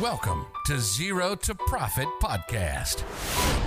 Welcome to Zero to Profit Podcast.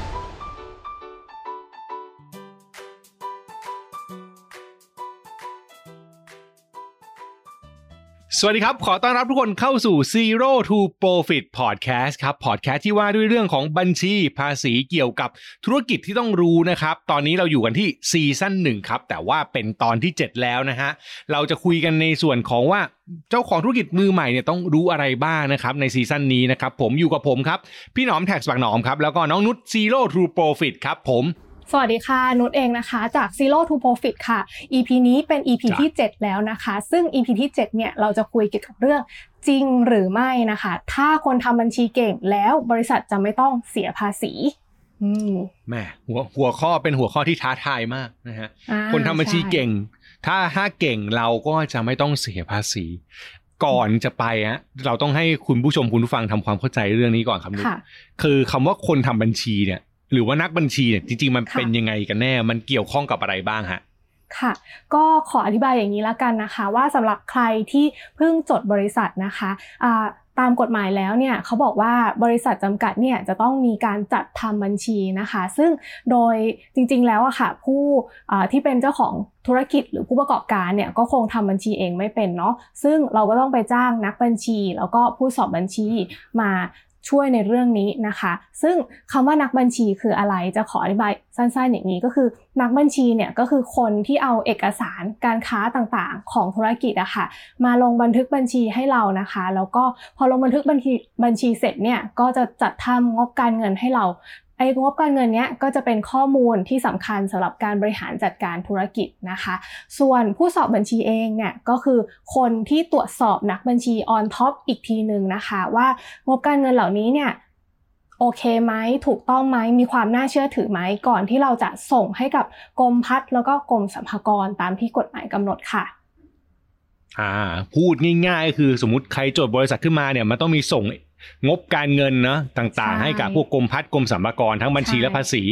สวัสดีครับ ขอต้อนรับทุกคนเข้าสู่ Zero to Profit Podcast ครับ Podcast ที่ว่าด้วยเรื่องของบัญชีภาษีเกี่ยวกับธุรกิจที่ต้องรู้นะครับ ตอนนี้เราอยู่กันที่ซีซั่นหนึ่งครับ แต่ว่าเป็นตอนที่ 7 แล้วนะฮะ เราจะคุยกันในส่วนของว่าเจ้าของธุรกิจมือใหม่เนี่ยต้องรู้อะไรบ้างนะครับ ในซีซั่นนี้นะครับ ผมอยู่กับผมครับ พี่หนอมแท็กส์บางหนอมครับ แล้วก็น้องนุช Zero to Profit ครับผม สวัสดีค่ะนุชเองนะคะ จาก Zero to Profit ค่ะ EP นี้เป็น EP จ้ะที่ 7 แล้วนะคะ ซึ่ง EP ที่ 7 เนี่ยเราจะคุยเกี่ยวกับเรื่องจริงหรือไม่นะคะ ถ้าคนทำบัญชีเก่งแล้วบริษัทจะไม่ต้องเสียภาษีอืมแหม่หัวหัวข้อเป็นหัวข้อที่ท้าทายมากนะฮะอ่าคนทำบัญชีใช่เก่ง ถ้าถ้าเก่งเราก็จะไม่ต้องเสียภาษี ก่อนจะไปฮะเราต้องให้คุณผู้ชมคุณผู้ฟังทำความเข้าใจเรื่องนี้ก่อนครับนุชค่ะคือคำว่าคนทำบัญชีเนี่ย หรือว่านักบัญชีเนี่ยจริงๆมันค่ะเป็นยังไงกันแน่ มันเกี่ยวข้องกับอะไรบ้างฮะค่ะ ก็ขออธิบายอย่างนี้แล้วกันนะคะ ว่าสำหรับใครที่เพิ่งจดบริษัทนะคะอ่าตามกฎหมายแล้วเนี่ยเขาบอกว่าบริษัทจำกัดเนี่ยจะต้องมีการจัดทำบัญชีนะคะ ซึ่งโดยจริงๆแล้วอะค่ะผู้อ่าที่เป็นเจ้าของธุรกิจหรือผู้ประกอบการเนี่ยก็คงทำบัญชีเองไม่เป็นเนาะซึ่งเราก็ต้องไปจ้างนักบัญชี แล้วก็ผู้สอบบัญชีมา ช่วยในเรื่องนี้นะคะ ซึ่งคำว่านักบัญชีคืออะไรจะขออธิบายสั้นๆอย่างนี้ก็คือ นักบัญชีเนี่ยก็คือคนที่เอาเอกสารการค้าต่างๆ ของธุรกิจอะค่ะมาลงบันทึกบัญชีให้เรานะคะ แล้วก็พอลงบันทึกบัญชีบัญชีเสร็จเนี่ยก็จะจัดทำงบการเงินให้เรา ไอ้งบการเงินเนี้ยก็จะเป็นข้อมูลที่สำคัญสำหรับการบริหารจัดการธุรกิจนะคะ ส่วนผู้สอบบัญชีเองเนี่ยก็คือคนที่ตรวจสอบนักบัญชี on top อีกทีหนึ่งนะคะ ว่างบการเงินเหล่านี้เนี่ยโอเคไหมถูกต้องไหมมีความน่าเชื่อถือไหมก่อนที่เราจะส่งให้กับกรมพัฒแล้วก็กรมสรรพากรตามที่กฎหมายกำหนดค่ะอ่าพูดง่ายๆ คือสมมติใครจดบริษัทขึ้นมาเนี่ยมันต้องมีส่ง งบการเงินเนาะต่างๆใช่ให้กับพวกกรมพัฒน์กรมสรรพากรทั้งบัญชีใช่และภาษี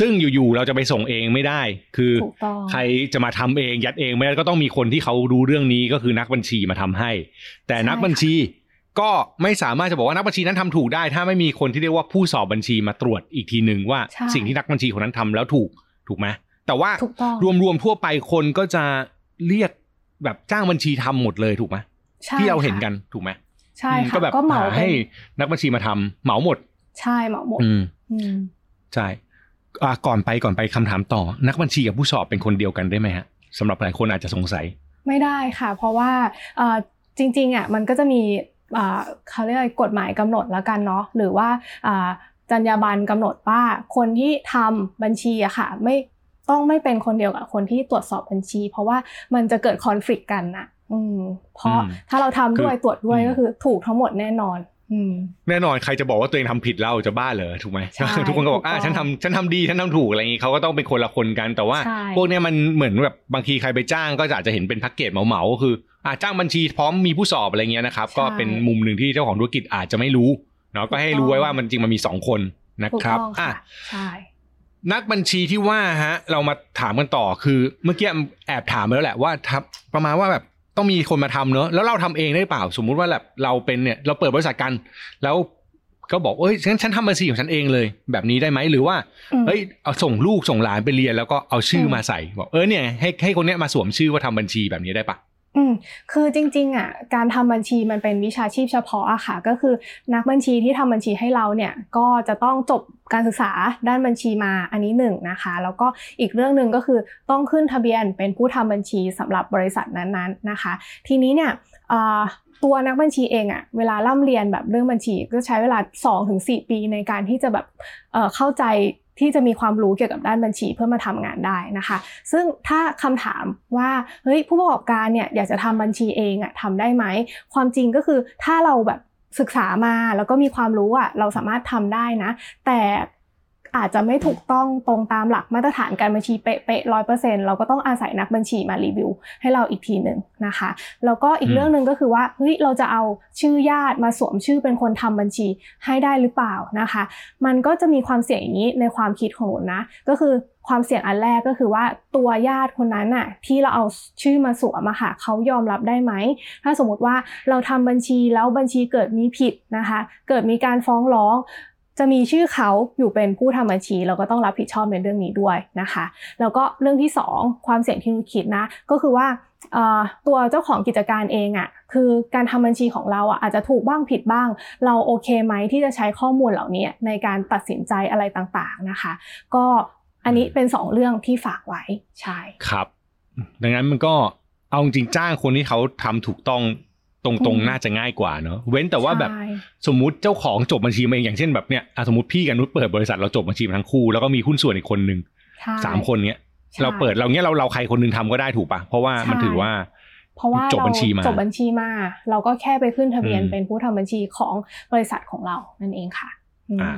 ซึ่งอยู่ๆเราจะไปส่งเองไม่ได้ คือถูกต้องใครจะมาทำเองยัดเองไม่ได้ก็ต้องมีคนที่เขารู้เรื่องนี้ก็คือนักบัญชีมาทำให้ แต่นักบัญชีก็ไม่สามารถจะบอกว่านักบัญชีนั้นทำถูกได้ ถ้าไม่มีคนที่เรียกว่าผู้สอบบัญชีมาตรวจอีกทีหนึ่งว่าใช่สิ่งที่นักบัญชีคนนั้นทำแล้วถูกถูกไหมแต่ว่าถูกต้องรวมๆทั่วไปคนก็จะเรียกแบบจ้างบัญชีทำหมดเลยถูกไหมใช่ที่เราเห็นค่ะกันถูกไหม ใช่อืมค่ะก็แบบก็เหมาหาเป็ให้นนักบัญชีมาทำเหมาหมด ใช่เหมาหมด อืมอืมใช่อ่าก่อนไปก่อนไปคำถามต่อ นักบัญชีกับผู้สอบเป็นคนเดียวกันได้ไหมฮะสำหรับหลายคนอาจจะสงสัย ไม่ได้ค่ะ เพราะว่าเอ่อจริงๆอะมันก็จะมีอ่าเขาเรียกอะไรกฎหมายกำหนดแล้วกันเนาะหรือว่าอ่าจรรยาบรรณกำหนดว่าคนที่ทำบัญชีอะค่ะ ไม่ต้องไม่เป็นคนเดียวกับคนที่ตรวจสอบบัญชี เพราะว่ามันจะเกิดคอนฟ lict กันนะอืม เพราะอืมถ้าเราทำด้วยคือตรวจด้วยอืมก็คือถูกทั้งหมดแน่นอนอืมแน่นอนใครจะบอกว่าตัวเองทำผิดแล้วจะบ้าเหรอถูกไหมใช่ทุกคนก็บอกอ่าถูกต้องฉันทำฉันทำดีฉันทำถูกอะไรอย่างงี้เขาก็ต้องเป็นคนละคนกันแต่ว่าใช่พวกเนี้ยมันเหมือนแบบบางทีใครไปจ้างก็อาจจะเห็นเป็นแพ็กเกจเหมาๆก็คืออ่าจ้างบัญชีพร้อมมีผู้สอบอะไรเงี้ยนะครับ ก็เป็นมุมหนึ่งที่เจ้าของธุรกิจอาจจะไม่รู้เนาะก็ให้รู้ไว้ว่ามันจริงมันมีสองคนนะถูกครับต้องอะค่ะใช่นักบัญชีที่ว่าฮะเรามาถามกันต่อคือเมื่อกี้แอบถามไปแล้วแหละว่าทับประมาณว่าแบบ ต้องมีคนมาทำเนอะแล้วเราทำเองได้เปล่า สมมุติว่าแบบเราเป็นเนี่ยเราเปิดบริษัทกัน แล้วก็บอกเอ้ยฉันฉันทำบัญชีของฉันเองเลย แบบนี้ได้ไหมหรือว่าอืมเอ้ยเอาส่งลูกส่งหลานไปเรียนแล้วก็เอาชื่อมาใส่บอกเออเนี่ยให้ให้คนเนี้ยมาสวมชื่อว่าทำบัญชีแบบนี้ได้ปะ อืมคือจริงๆอะการทำบัญชีมันเป็นวิชาชีพเฉพาะอะค่ะ ก็คือนักบัญชีที่ทำบัญชีให้เราเนี่ยก็จะต้องจบการศึกษาด้านบัญชีมาอันนี้หนึ่งนะคะ แล้วก็อีกเรื่องหนึ่งก็คือต้องขึ้นทะเบียนเป็นผู้ทำบัญชีสำหรับบริษัทนั้นๆนะคะ ทีนี้เนี่ยตัวนักบัญชีเองอะเวลาล่ำเรียนแบบเรื่องบัญชีก็ใช้เวลา 2-4 ปีในการที่จะแบบเข้าใจ ที่จะมีความรู้เกี่ยวกับด้านบัญชีเพื่อมาทำงานได้นะคะ ซึ่งถ้าคำถามว่าเฮ้ยผู้ประกอบการเนี่ยอยากจะทำบัญชีเองอะทำได้ไหม ความจริงก็คือถ้าเราแบบศึกษามาแล้วก็มีความรู้อะเราสามารถทำได้นะ แต่ อาจจะไม่ถูกต้องตรงตามหลักมาตรฐานการบัญชีเป๊ะๆร้อยเปอร์เซ็นต์เราก็ต้องอาศัยนักบัญชีมารีวิว ให้เราอีกทีหนึ่งนะคะแล้วก็อีกเรื่องหนึ่งก็คือว่าเฮ้ยเราจะเอาชื่อญาติมาสวมชื่อเป็นคนทำบัญชีให้ได้หรือเปล่านะคะ มันก็จะมีความเสี่ยงอย่างนี้ในความคิดของหนูนะ ก็คือความเสี่ยงอันแรกก็คือว่าตัวญาติคนนั้นน่ะที่เราเอาชื่อมาสวมอะค่ะเขายอมรับได้ไหม ถ้าสมมติว่าเราทำบัญชีแล้วบัญชีเกิดมีผิดนะคะ เกิดมีการฟ้องร้อง จะมีชื่อเขาอยู่เป็นผู้ทำบัญชี เราก็ต้องรับผิดชอบในเรื่องนี้ด้วยนะคะ แล้วก็เรื่องที่ 2 ความเสี่ยงที่นุคิดนะ ก็คือว่าตัวเจ้าของกิจการเองอะ่ะคือการทำบัญชีของเราอะอาจจะถูกบ้างผิดบ้าง เราโอเคไหมที่จะใช้ข้อมูลเหล่านี้ในการตัดสินใจอะไรต่างๆนะคะ ก็อันนี้เป็นสองเรื่องที่ฝากไว้ใช่ครับ ดังนั้นมันก็เอาจริงจ้างคนที่เขาทำถูกต้อง ตรงๆ น่าจะง่ายกว่าเนาะเว้นแต่ว่าแบบสมมุติเจ้าของจบบัญชีมาเองอย่างเช่นแบบเนี้ยสมมติพี่กับนุชเปิดบริษัทเราจบบัญชีมาทั้งคู่แล้วก็มีหุ้นส่วนอีกคนนึงสามคนเนี้ยเราเปิดเราเนี้ยเราเราใครคนนึงทำก็ได้ถูกปะเพราะว่ามันถือว่าเพราะว่าจบบัญชีมาจบบัญชีมา เราก็แค่ไปขึ้นทะเบียนเป็นผู้ทำบัญชีของบริษัทของเรานั่นเองค่ะอ่า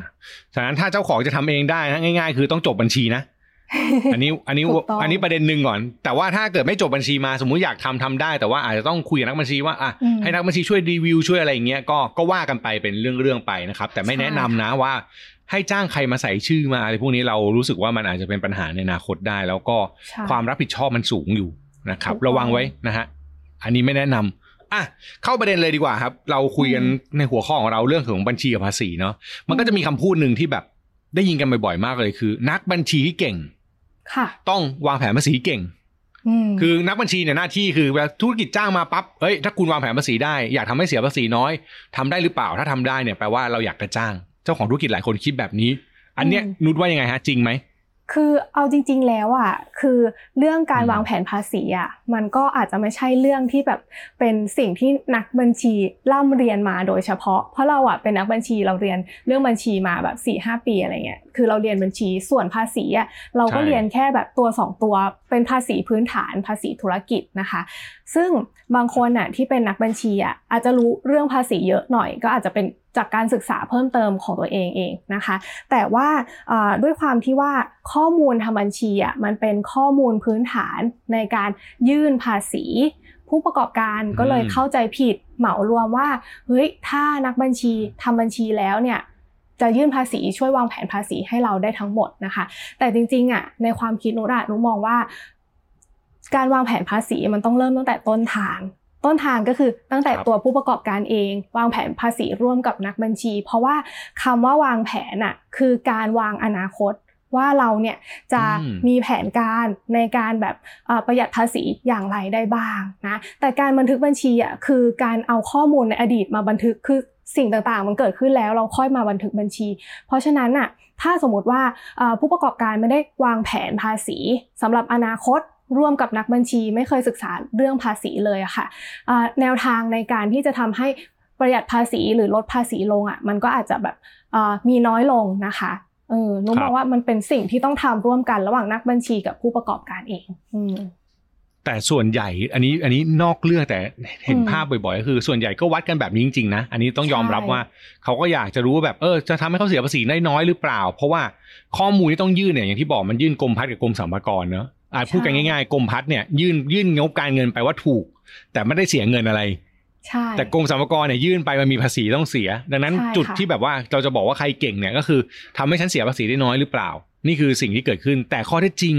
ฉะนั้นถ้าเจ้าของจะทำเองได้นะง่าย ๆ คือต้องจบบัญชีนะ อันนี้อันนี้อันนี้ประเด็นหนึ่งก่อน แต่ว่าถ้าเกิดไม่จบบัญชีมาสมมุติอยากทำทำได้ แต่ว่าอาจจะต้องคุยกับนักบัญชีว่าอะให้นักบัญชีช่วยรีวิวช่วยอะไรอย่างเงี้ยก็ก็ว่ากันไปเป็นเรื่องเรื่องไปนะครับ แต่ไม่แนะนำนะว่าให้จ้างใครมาใส่ชื่อมาอะไรพวกนี้เรารู้สึกว่ามันอาจจะเป็นปัญหาในอนาคตได้ แล้วก็ความรับผิดชอบมันสูงอยู่นะครับ ระวังไว้นะฮะอันนี้ไม่แนะนำอะเข้าประเด็นเลยดีกว่าครับ เราคุยกันในหัวข้อของเราเรื่องของบัญชีกับภาษีเนาะมันก็จะมีคำพูดหนึ่งที่แบบได้ยินกันบ่อยๆมากเลยคือ นักบัญชีที่เก่ง ต้องวางแผนภาษีเก่งคือนักบัญชีเนี่ยหน้าที่คือเวลาธุรกิจจ้างมาปั๊บเฮ้ยถ้าคุณวางแผนภาษีได้อยากทำให้เสียภาษีน้อยทำได้หรือเปล่าถ้าทำได้เนี่ยแปลว่าเราอยากจะจ้าง เจ้าของธุรกิจหลายคนคิดแบบนี้ อันเนี้ยนุชว่ายังไงฮะจริงไหมคือเอาจริง ๆ แล้วอะคือเรื่องการวางแผนภาษีอะมันก็อาจจะไม่ใช่เรื่องที่แบบเป็นสิ่งที่นักบัญชีร่ำเรียนมาโดยเฉพาะ เพราะเราอะเป็นนักบัญชีเราเรียนเรื่องบัญชีมาแบบ4ี่หปีอะไรเงี้ย คือเราเรียนบัญชีส่วนภาษีอะเราก็เรียนแค่แบบตัว 2 ตัวเป็นภาษีพื้นฐานภาษีธุรกิจนะคะ ซึ่งบางคนอะที่เป็นนักบัญชีอะอาจจะรู้เรื่องภาษีเยอะหน่อย ก็อาจจะเป็นจากการศึกษาเพิ่มเติมของตัวเองเองนะคะ แต่ว่าด้วยความที่ว่าข้อมูลทำบัญชีอะมันเป็นข้อมูลพื้นฐานในการยื่นภาษี ผู้ประกอบการก็เลยเข้าใจผิดเหมารวมว่าเฮ้ยถ้านักบัญชีทำบัญชีแล้วเนี่ย จะยื่นภาษีช่วยวางแผนภาษีให้เราได้ทั้งหมดนะคะ แต่จริงๆอะในความคิดนุระนุมองว่า การวางแผนภาษีมันต้องเริ่มตั้งแต่ต้นทาง ต้นทางก็คือตั้งแต่ตัวผู้ประกอบการเอง วางแผนภาษีร่วมกับนักบัญชี เพราะว่าคำว่าวางแผนอะคือการวางอนาคตว่าเราเนี่ยจะมีแผนการในการแบบประหยัดภาษีอย่างไรได้บ้างนะแต่การบันทึกบัญชีอะคือการเอาข้อมูลในอดีตมาบันทึกคือ สิ่งต่างๆ มันเกิดขึ้นแล้วเราค่อยมาบันทึกบัญชี เพราะฉะนั้นอะถ้าสมมติว่าผู้ประกอบการไม่ได้วางแผนภาษีสำหรับอนาคตร่วมกับนักบัญชี ไม่เคยศึกษาเรื่องภาษีเลยอะค่ะแนวทางในการที่จะทำให้ประหยัดภาษีหรือลดภาษีลงอะมันก็อาจจะแบบมีน้อยลงนะคะเออนุ้มองว่ามันเป็นสิ่งที่ต้องทำร่วมกันระหว่างนักบัญชีกับผู้ประกอบการเอง แต่ส่วนใหญ่อันนี้อันนี้นอกเรื่องแต่เห็นภาพบ่อยๆก็คือส่วนใหญ่ก็วัดกันแบบนี้จริงๆนะอันนี้ต้องยอมรับว่าเขาก็อยากจะรู้ว่าแบบเออจะทำให้เขาเสียภาษีน้อยหรือเปล่า เพราะว่าข้อมูลที่ต้องยื่นเนี่ยอย่างที่บอกมันยื่นกรมพัฒน์กับกรมสรรพากรเนาะอาจพูดกันง่ายๆกรมพัฒน์เนี่ยยื่นยื่นงบการเงินไปว่าถูก แต่ไม่ได้เสียเงินอะไรใช่แต่กรมสรรพากรเนี่ยยื่นไปมันมีภาษีต้องเสีย ดังนั้นจุดที่แบบว่าเราจะบอกว่าใครเก่งเนี่ยก็คือทำให้ฉันเสียภาษีได้น้อยหรือเปล่า นี่คือสิ่งที่เกิดขึ้น แต่ข้อเท็จจริง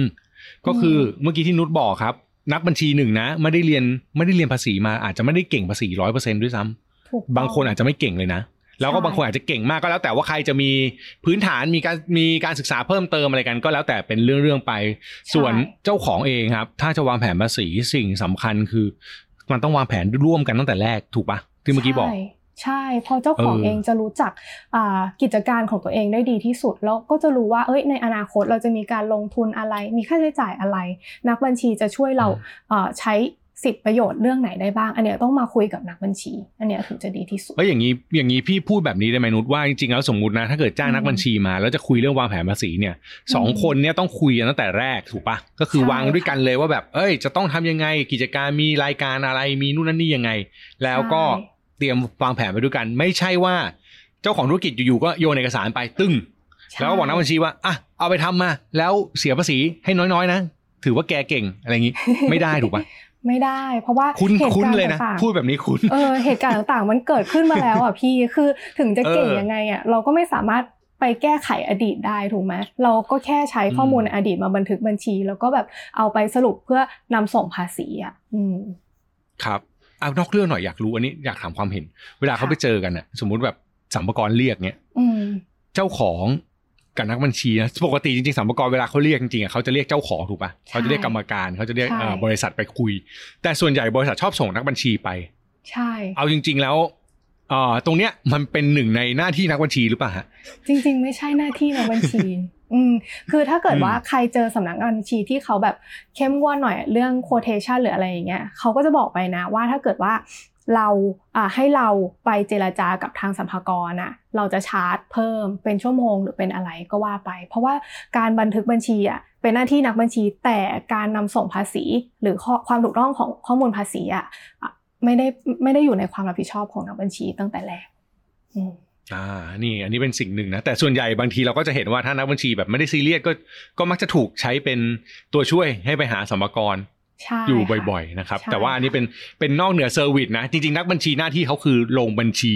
ก็คือเมื่อกี้ที่นุชบอกครับ นักบัญชีหนึ่งนะไม่ได้เรียนไม่ได้เรียนภาษีมาอาจจะไม่ได้เก่งภาษีร้อยเปอร์เซ็นต์ด้วยซ้ำบางคนอาจจะไม่เก่งเลยนะ แล้วก็บางคนอาจจะเก่งมากก็แล้วแต่ว่าใครจะมีพื้นฐานมีการมีการศึกษาเพิ่มเติมอะไรกันก็แล้วแต่เป็นเรื่องๆไป ส่วนเจ้าของเองครับ ถ้าจะวางแผนภาษีสิ่งสำคัญคือ มันต้องวางแผนร่วมกันตั้งแต่แรกถูกปะที่เมื่อกี้บอก ใช่พอเจ้าของเองจะรู้จักกิจการของตัวเองได้ดีที่สุด แล้วก็จะรู้ว่าเอ้ยในอนาคตเราจะมีการลงทุนอะไร มีค่าใช้จ่ายอะไร นักบัญชีจะช่วยเราใช้สิทธิประโยชน์เรื่องไหนได้บ้าง อันเนี้ยต้องมาคุยกับนักบัญชี อันเนี้ยถึงจะดีที่สุดเอ้ยอย่างนี้อย่างนี้พี่พูดแบบนี้ได้ไหมนุชว่าจริงๆแล้วสมมตินะถ้าเกิดจ้างนักบัญชีมา แล้วจะคุยเรื่องวางแผนภาษีเนี่ยสองคนเนี่ยต้องคุยกันตั้งแต่แรกถูกปะก็คือวางด้วยกันเลยว่าแบบเอ้ย จะต้องทำยังไงกิจการมีรายการอะไรมีนู่นนั่นนี่ยังไง แล้วก็ เตรียมวางแผนไปด้วยกัน ไม่ใช่ว่าเจ้าของธุรกิจอยู่ๆก็โยนเอกสารไปตึ้งใช่แล้วก็บอกนักบัญชีว่าอะเอาไปทำมา แล้วเสียภาษีให้น้อยๆนะถือว่าแกเก่งอะไรอย่างนี้ไม่ได้ถูกปะไม่ได้ เพราะว่าคุ้นเหตุคุ้นการณ์เลยนะต่างๆพูดแบบนี้คุ้นเออเหตุการณ์ต่างๆ มันเกิดขึ้นมาแล้วอะพี่คือถึงจะเก่งเออยังไงอะเราก็ไม่สามารถไปแก้ไขอดีตได้ถูกไหมเราก็แค่ใช้ข้อมูลอืมในอดีตมาบันทึกบัญชี แล้วก็แบบเอาไปสรุปเพื่อนำส่งภาษีอะอืมครับ เอานอกเรื่องหน่อยอยากรู้อันนี้อยากถามความเห็น เวลาเขาค่ะไปเจอกันน่ะ สมมุติแบบสัมภาระเรียกเนี้ยอืมเจ้าของกับนักบัญชีนะปกติจริงๆสัมภาระเวลาเขาเรียกจริงๆอะเขาจะเรียกเจ้าของถูกปะเขาจะเรียกกรรมการเขาจะเรียกใช่เอ่อบริษัทไปคุย แต่ส่วนใหญ่บริษัทชอบส่งนักบัญชีไป ใช่ เอาจริง ๆแล้วเอ่อตรงเนี้ยมันเป็นหนึ่งในหน้าที่นักบัญชีหรือเปล่าฮะจริง ๆ ไม่ใช่หน้าที่ในบัญชี อืมคือถ้าเกิดอืมว่าใครเจอสำนักงานบัญชีที่เขาแบบเข้มงวดหน่อยเรื่อง quotation หรืออะไรอย่างเงี้ยเขาก็จะบอกไปนะว่าถ้าเกิดว่าเราอ่าให้เราไปเจรจากับทางสัมภากรน่ะเราจะชาร์จเพิ่มเป็นชั่วโมงหรือเป็นอะไรก็ว่าไป เพราะว่าการบันทึกบัญชีอะเป็นหน้าที่นักบัญชีแต่การนำส่งภาษี หรือข้อความถูกต้องของข้อมูลภาษีอะอะไม่ได้ไม่ได้อยู่ในความรับผิดชอบของนักบัญชีตั้งแต่แรกอืม อ่า นี่อันนี้เป็นสิ่งหนึ่งนะ แต่ส่วนใหญ่บางทีเราก็จะเห็นว่าถ้านักบัญชีแบบไม่ได้ซีเรียสก็ก็มักจะถูกใช้เป็นตัวช่วยให้ไปหาสัมภาระใช่อยู่ค่ะบ่อยๆนะครับใช่แต่ว่าอันนี้เป็นเป็นนอกเหนือเซอร์วิสนะ จริงๆ นักบัญชีหน้าที่เขาคือลงบัญชี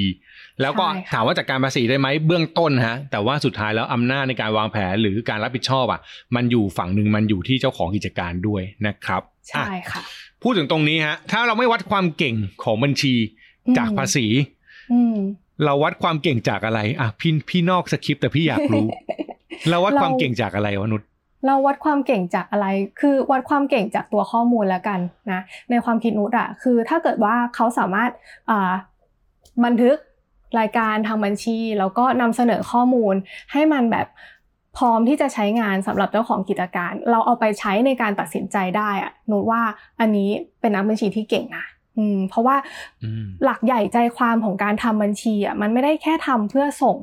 แล้วก็ใช่ค่ะถามว่าจัดการภาษีได้ไหมเบื้องต้นฮะ แต่ว่าสุดท้ายแล้วอำนาจในการวางแผนหรือการรับผิดชอบอะ มันอยู่ฝั่งหนึ่งมันอยู่ที่เจ้าของกิจการด้วยนะครับอะใช่ค่ะ พูดถึงตรงนี้ฮะ ถ้าเราไม่วัดความเก่งของบัญชีจากภาษีอืม เราวัดความเก่งจากอะไรอะพี่พี่นอกสคริปต์แต่พี่อยากรู้ เราวัดความเราเก่งจากอะไรวะนุชเราวัดความเก่งจากอะไร คือวัดความเก่งจากตัวข้อมูลแล้วกันนะ ในความคิดนุชอะคือถ้าเกิดว่าเขาสามารถอ่าบันทึกรายการทางบัญชี แล้วก็นำเสนอข้อมูล ให้มันแบบพร้อมที่จะใช้งานสำหรับเจ้าของกิจการ เราเอาไปใช้ในการตัดสินใจได้อะนุชว่าอันนี้เป็นนักบัญชีที่เก่งนะ อืมเพราะว่าอืมหลักใหญ่ใจความของการทำบัญชีอะมันไม่ได้แค่ทำเพื่อส่ง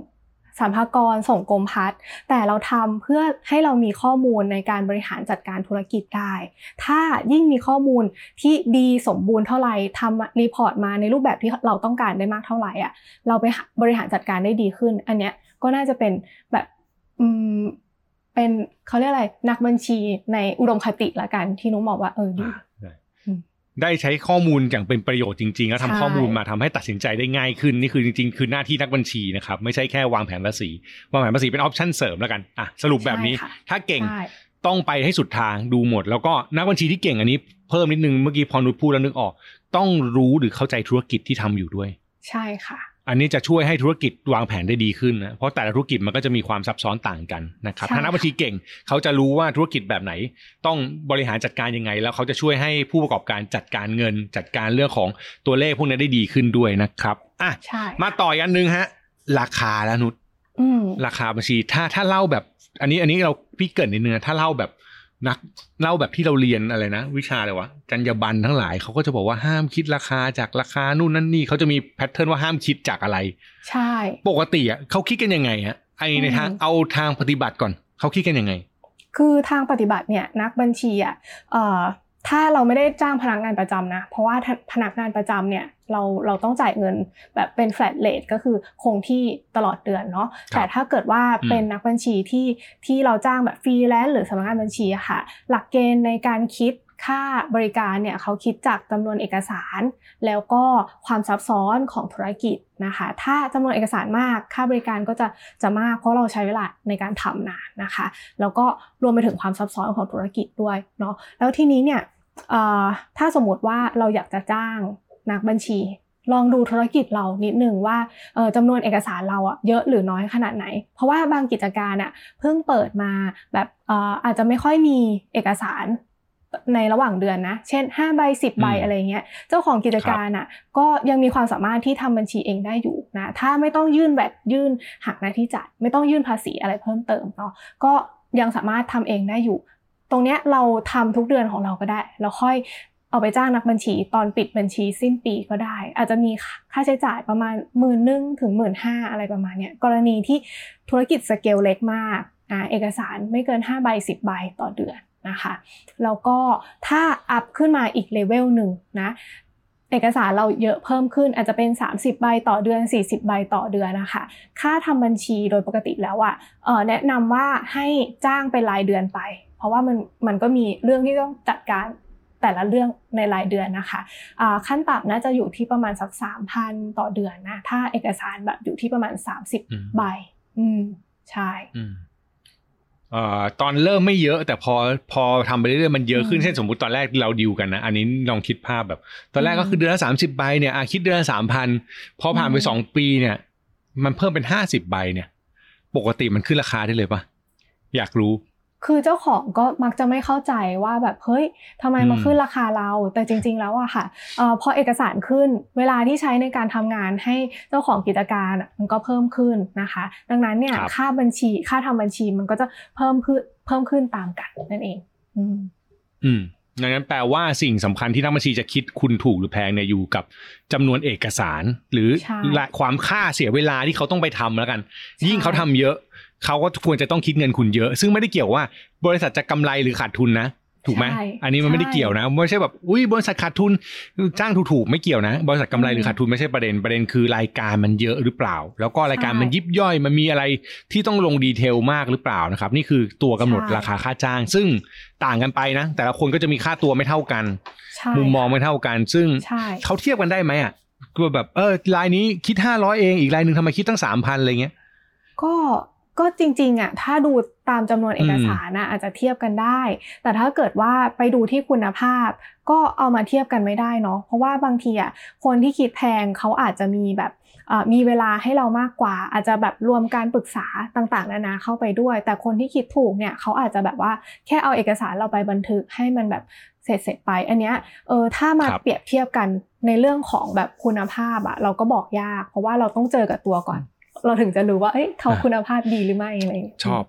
สรรพากรส่งกรมพัฒน์แต่เราทำเพื่อให้เรามีข้อมูลในการบริหารจัดการธุรกิจได้ ถ้ายิ่งมีข้อมูลที่ดีสมบูรณ์เท่าไหร่ทำรีพอร์ตมาในรูปแบบที่เราต้องการได้มากเท่าไหร่อะเราไปหาบริหารจัดการได้ดีขึ้น อันเนี้ยก็น่าจะเป็นแบบอืมเป็นเขาเรียกอะไรนักบัญชีในอุดมคติละกันที่นุ้งบอกว่าเออดี ได้อืมได้ใช้ข้อมูลอย่างเป็นประโยชน์จริง ๆ แล้วทำใช่ข้อมูลมาทำให้ตัดสินใจได้ง่ายขึ้นนี่คือจริง ๆ คือหน้าที่นักบัญชีนะครับไม่ใช่แค่วางแผนภาษีวางแผนภาษีเป็นออปชั่นเสริมแล้วกันอะสรุปแบบนี้ใช่ค่ะถ้าเก่งใช่ต้องไปให้สุดทางดูหมด แล้วก็นักบัญชีที่เก่งอันนี้เพิ่มนิดนึงเมื่อกี้พอนุชพูดแล้วนึกออก ต้องรู้หรือเข้าใจธุรกิจที่ทำอยู่ด้วย ใช่ค่ะ อันนี้จะช่วยให้ธุรกิจวางแผนได้ดีขึ้นนะเพราะแต่ละธุรกิจมันก็จะมีความซับซ้อนต่างกันนะครับใช่ถ้านักบัญชีเก่งเขาจะรู้ว่าธุรกิจแบบไหน ต้องบริหารจัดการยังไง แล้วเขาจะช่วยให้ผู้ประกอบการจัดการเงิน จัดการเรื่องของตัวเลขพวกนี้ได้ดีขึ้นด้วยนะครับอะใช่มาต่ออีกอันหนึงฮะ ราคาแล้วนุชอืมราคาบัญชีถ้าถ้าเล่าแบบ อันนี้อันนี้เราพี่เกรินนิดนึงนะถ้าเล่าแบบ นักเล่าแบบที่เราเรียนอะไรนะ วิชาอะไรวะจรรยาบรรณทั้งหลายเขาก็จะบอกว่าห้ามคิดราคาจากราคานู่นนั่นนี่เขาจะมีแพทเทิร์นว่าห้ามคิดจากอะไร ใช่ ปกติอะเขาคิดกันยังไงฮะไอในทางอืมเอาทางปฏิบัติก่อนเขาคิดกันยังไง คือทางปฏิบัติเนี่ยนักบัญชีอะเอ่อ ถ้าเราไม่ได้จ้างพนักงานประจำนะ เพราะว่าถ้าพนักงานประจำเนี่ยเราเราต้องจ่ายเงินแบบเป็น flat rate ก็คือคงที่ตลอดเดือนเนาะครับแต่ถ้าเกิดว่าอืมเป็นนักบัญชีที่ที่เราจ้างแบบฟรีแลนซ์หรือสำนักงานบัญชีอะค่ะ หลักเกณฑ์ในการคิด ค่าบริการเนี่ยเขาคิดจากจำนวนเอกสาร แล้วก็ความซับซ้อนของธุรกิจนะคะ ถ้าจำนวนเอกสารมากค่าบริการก็จะจะมากเพราะเราใช้เวลาในการทำนานนะคะ แล้วก็รวมไปถึงความซับซ้อนของธุรกิจด้วยเนาะแล้วทีนี้เนี่ยถ้าสมมติว่าเราอยากจะจ้างนักบัญชี ลองดูธุรกิจเรานิดหนึ่งว่าจำนวนเอกสารเราอะเยอะหรือน้อยขนาดไหน เพราะว่าบางกิจการอะเพิ่งเปิดมาแบบอาจจะไม่ค่อยมีเอกสาร ในระหว่างเดือนนะ เช่น5ใบ10ใบอืมอะไรเงี้ย เจ้าของกิจการอะก็ยังมีความสามารถที่ทำบัญชีเองได้อยู่นะ ถ้าไม่ต้องยื่นแบบยื่นหักหน้าที่จ่ายไม่ต้องยื่นภาษีอะไรเพิ่มเติมเนาะ ก็ยังสามารถทำเองได้อยู่ ตรงเนี้ยเราทำทุกเดือนของเราก็ได้ แล้วค่อยเอาไปจ้างนักบัญชีตอนปิดบัญชีสิ้นปีก็ได้ อาจจะมีค่าใช้จ่ายประมาณหมื่นหนึ่งถึงหมื่นห้าอะไรประมาณเนี้ยกรณีที่ธุรกิจสเกลเล็กมากอ่าเอกสารไม่เกิน5ใบ10ใบต่อเดือน นะคะแล้วก็ถ้า up ขึ้นมาอีกเลเวลหนึ่งนะเอกสารเราเยอะเพิ่มขึ้นอาจจะเป็น 30 ใบต่อเดือน 40 ใบต่อเดือนนะคะ ค่าทำบัญชีโดยปกติแล้วอะ่ะแนะนำว่าให้จ้างเป็นรายเดือนไป เพราะว่ามันมันก็มีเรื่องที่ต้องจัดการแต่ละเรื่องในรายเดือนนะคะะขั้นต่ำน่าจะอยู่ที่ประมาณสัก 3,000 ต่อเดือนนะ ถ้าเอกสารแบบอยู่ที่ประมาณ 30 ใบ อืม ใช่ เอ่อตอนเริ่มไม่เยอะแต่พอพอทำไปเรื่อยๆมันเยอะขึ้นเช่นสมมติตอนแรกเราดิวกันนะอันนี้ลองคิดภาพแบบ ตอนแรกก็คือเดือนละสามสิบใบเนี่ยอาคิดเดือนละสามพันพอผ่านไปสองปีเนี่ย มันเพิ่มเป็นห้าสิบใบเนี่ย ปกติมันขึ้นราคาได้เลยปะอยากรู้ คือเจ้าของก็มักจะไม่เข้าใจว่าแบบเฮ้ยทำไมมาขึ้นราคาเรา แต่จริง ๆ แล้วอะค่ะอพอเอกสารขึ้นเวลาที่ใช้ในการทำงานให้เจ้าของกิจการมันก็เพิ่มขึ้นนะคะ ดังนั้นเนี่ยค่าบัญชีค่าทำบัญชีมันก็จะเพิ่มขึ้นเพิ่มขึ้นตามกันนั่นเอง อืม อืมดังนั้นแปลว่าสิ่งสำคัญที่นักบัญชีจะคิดคุณถูกหรือแพงเนี่ยอยู่กับจำนวนเอกสาร หรือความค่าเสียเวลาที่เขาต้องไปทำแล้วกัน ยิ่งเขาทำเยอะ เขาก็ควรจะต้องคิดเงินคุณเยอะ ซึ่งไม่ได้เกี่ยวว่า บริษัทจะกำไรหรือขาดทุนนะถูกไหมอันนี้มันไม่ได้เกี่ยวนะไม่ใช่แบบอุ้ยบริษัทขาดทุนจ้างถูกๆไม่เกี่ยวนะ บริษัทกำไรหรือขาดทุนไม่ใช่ประเด็นประเด็นคือรายการมันเยอะหรือเปล่า แล้วก็รายการมันยิบย่อยมันมีอะไรที่ต้องลงดีเทลมากหรือเปล่านะครับ นี่คือตัวกำหนดราคาค่าจ้าง ซึ่งต่างกันไปนะ แต่ละคนก็จะมีค่าตัวไม่เท่ากัน มุมมองไม่เท่ากัน ซึ่งเขาเทียบกันได้ไหมอะก็แบบเออรายนี้คิดห้าร้อยเองอีกรายหนึ่งทำไมคิดตั้งสามพันอะไรเงี้ยก็ ก็จริงๆอะถ้าดูตามจำนวนเอกสารนะอาจจะเทียบกันได้ แต่ถ้าเกิดว่าไปดูที่คุณภาพ ก็เอามาเทียบกันไม่ได้เนาะเพราะว่าบางทีอะคนที่คิดแพงเขาอาจจะมีแบบมีเวลาให้เรามากกว่า อาจจะแบบรวมการปรึกษาต่างๆนานาเข้าไปด้วย แต่คนที่คิดถูกเนี่ยเขาอาจจะแบบว่าแค่เอาเอกสารเราไปบันทึกให้มันแบบเสร็จๆไป อันเนี้ยเออถ้ามาเปรียบเทียบกันในเรื่องของแบบคุณภาพอะเราก็บอกยาก เพราะว่าเราต้องเจอกับตัวก่อน เราถึงจะรู้ว่าเอ้ยเขาคุณภาพดีหรือไม่อะไรชอบ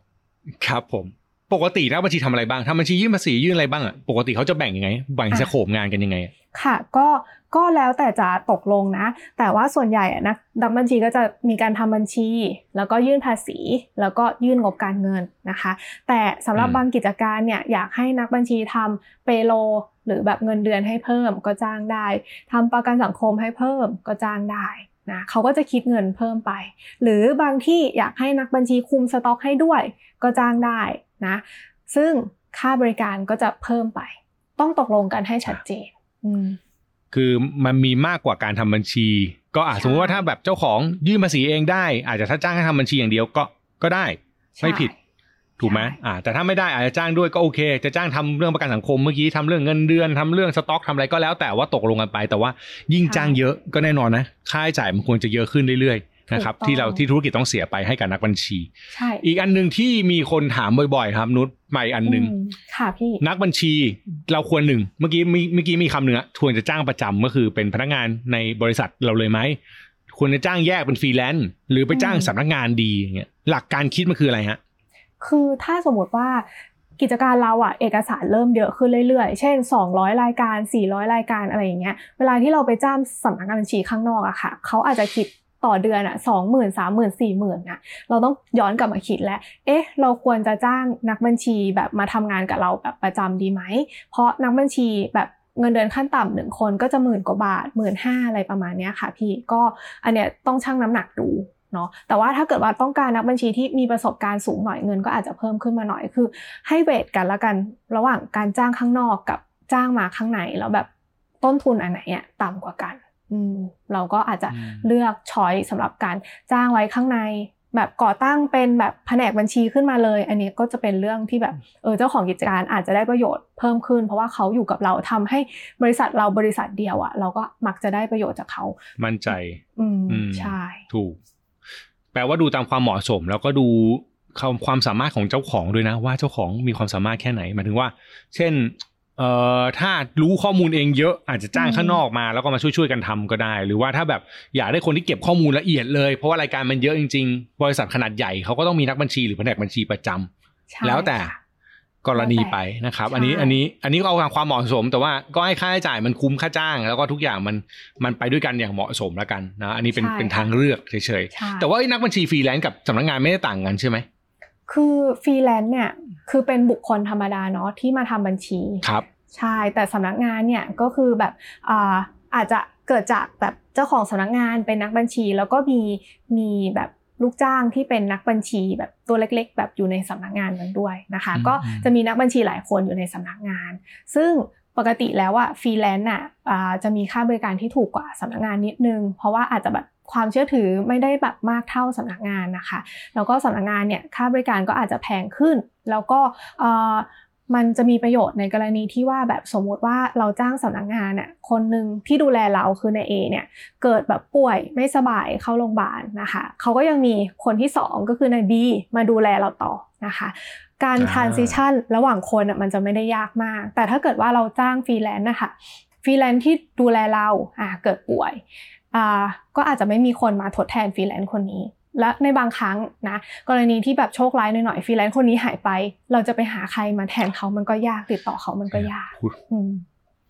ครับผม ปกตินักบัญชีทำอะไรบ้างทำบัญชียื่นภาษียื่นอะไรบ้างอะปกติเขาจะแบ่งยังไงแบ่งสโคปงานกันยังไง ค่ะ ก็ก็แล้วแต่จะตกลงนะ แต่ว่าส่วนใหญ่นะนักบัญชีก็จะมีการทำบัญชี แล้วก็ยื่นภาษี แล้วก็ยื่นงบการเงินนะคะ แต่สำหรับบางกิจการเนี่ยอยากให้นักบัญชีทำเปโลหรือแบบเงินเดือนให้เพิ่มก็จ้างได้ทำประกันสังคมให้เพิ่มก็จ้างได้ นะเขาก็จะคิดเงินเพิ่มไป หรือบางที่อยากให้นักบัญชีคุมสต็อกให้ด้วย ก็จ้างได้นะซึ่งค่าบริการก็จะเพิ่มไป ต้องตกลงกันให้ชัดเจนคือมันมีมากกว่าการทำบัญชี ก็อาจสมมติว่าถ้าแบบเจ้าของยื่นภาษีเองได้ อาจจะถ้าจ้างให้ทำบัญชีอย่างเดียวก็ก็ได้ ไม่ผิด ถูกไหมอ่าแต่ถ้าไม่ได้อาจจะจ้างด้วยก็โอเค จะจ้างทำเรื่องประกันสังคมเมื่อกี้ทำเรื่องเงินเดือนทำเรื่องสต็อกทำอะไรก็แล้วแต่ว่าตกลงกันไป แต่ว่ายิ่งจ้างเยอะก็แน่นอนนะ ค่าใช้จ่ายมันควรจะเยอะขึ้นเรื่อยๆนะครับที่เราที่ธุรกิจต้องเสียไปให้กับนักบัญชีใช่อีกอันหนึ่งที่มีคนถามบ่อยๆ ครับนุชใหม่อันหนึ่งค่ะพี่นักบัญชีเราควรหนึ่งเมื่อกี้มีเมื่อกี้มีคำหนึ่งอะควรจะจ้างประจำก็คือเป็นพนักงานในบริษัทเราเลยไหมควรจะจ้างแยกเป็นฟรีแลนซ์หรือไปจ้างสำนักงานดีเงี้ยหลักการคิดมันคืออะไรฮะ คือถ้าสมมติว่ากิจการเราอะเอกสารเริ่มเยอะขึ้นเรื่อยๆ เช่น 200 รายการ 400 รายการอะไรอย่างเงี้ย เวลาที่เราไปจ้างสำนักงานบัญชีข้างนอกอะค่ะ เขาอาจจะคิดต่อเดือนอะสองหมื่นสามหมื่นสี่หมื่นนะเราต้องย้อนกลับมาคิดแล้ว เอ๊ะ เราควรจะจ้างนักบัญชีแบบมาทำงานกับเราแบบประจำดีไหม เพราะนักบัญชีแบบเงินเดือนขั้นต่ำหนึ่งคนก็จะหมื่นกว่าบาทหมื่นห้าอะไรประมาณนี้ค่ะพี่ ก็อันเนี้ยต้องชั่งน้ำหนักดู เนาะแต่ว่าถ้าเกิดว่าต้องการนักบัญชีที่มีประสบการณ์สูงหน่อยเงินก็อาจจะเพิ่มขึ้นมาหน่อยคือ ให้เวทกันละกันระหว่างการจ้างข้างนอกกับจ้างมาข้างในแล้วแบบต้นทุนอันไหนอะต่ำกว่ากันอืมเราก็อาจจะเลือกช้อยสำหรับการจ้างไว้ข้างใน แบบก่อตั้งเป็นแบบแผนกบัญชีขึ้นมาเลย อันนี้ก็จะเป็นเรื่องที่แบบเออเจ้าของกิจการอาจจะได้ประโยชน์เพิ่มขึ้น เพราะว่าเขาอยู่กับเราทำให้บริษัทเราบริษัทเดียวอะ่ะ เราก็มักจะได้ประโยชน์จากเขา มั่นใจ อืมใช่ ถูก แปลว่าดูตามความเหมาะสม แล้วก็ดูความสามารถของเจ้าของด้วยนะ ว่าเจ้าของมีความสามารถแค่ไหนหมายถึงว่า เช่นเอ่อถ้ารู้ข้อมูลเองเยอะอาจจะจ้างข้างนอกมา แล้วก็มาช่วยๆกันทำก็ได้ หรือว่าถ้าแบบอยากได้คนที่เก็บข้อมูลละเอียดเลย เพราะว่ารายการมันเยอะจริง ๆ บริษัทขนาดใหญ่เขาก็ต้องมีนักบัญชีหรือแผนกบัญชีประจำแล้วแต่ กรณีไปนะครับ อันนี้อันนี้อันนี้ก็เอาความเหมาะสม แต่ว่าก็ให้ค่าใช้จ่ายมันคุ้มค่าจ้าง แล้วก็ทุกอย่างมันมันไปด้วยกันอย่างเหมาะสมแล้วกันนะอันนี้เป็นเป็นทางเลือกเฉยๆแต่ว่านักบัญชีฟรีแลนซ์กับสำนักงานไม่ได้ต่างกันใช่ไหมคือฟรีแลนซ์เนี่ยคือเป็นบุคคลธรรมดาเนาะที่มาทำบัญชีครับใช่แต่สำนักงานเนี่ยก็คือแบบอ่าอาจจะเกิดจากแบบเจ้าของสำนักงานเป็นนักบัญชี แล้วก็มีมีแบบ ลูกจ้างที่เป็นนักบัญชีแบบตัวเล็ก ๆ แบบอยู่ในสำนักงานนั้นด้วยนะคะอืมก็จะมีนักบัญชีหลายคนอยู่ในสำนักงาน ซึ่งปกติแล้วอะฟรีแลนซ์อะอ่าจะมีค่าบริการที่ถูกกว่าสำนักงานนิดนึง เพราะว่าอาจจะแบบความเชื่อถือไม่ได้แบบมากเท่าสำนักงานนะคะ แล้วก็สำนักงานเนี่ยค่าบริการก็อาจจะแพงขึ้น แล้วก็เอ่อ มันจะมีประโยชน์ในกรณีที่ว่าแบบสมมุติว่าเราจ้างสำนักงานน่ะคนหนึ่งที่ดูแลเราคือในเอเนี่ยเกิดแบบป่วยไม่สบายเข้าโรงพยาบาลนะคะเขาก็ยังมีคนที่สองก็คือนายบีมาดูแลเราต่อนะคะการอ่า transition ระหว่างคนอะมันจะไม่ได้ยากมาก แต่ถ้าเกิดว่าเราจ้างฟรีแลนซ์นะคะฟรีแลนซ์ที่ดูแลเราอ่าเกิดป่วยอ่าก็อาจจะไม่มีคนมาทดแทนฟรีแลนซ์คนนี้ และในบางครั้งนะกรณีที่แบบโชคร้ายหน่อยๆฟรีแลนซ์คนนี้หายไป เราจะไปหาใครมาแทนเขามันก็ยากติดต่อเขามันก็ยากพูดอืม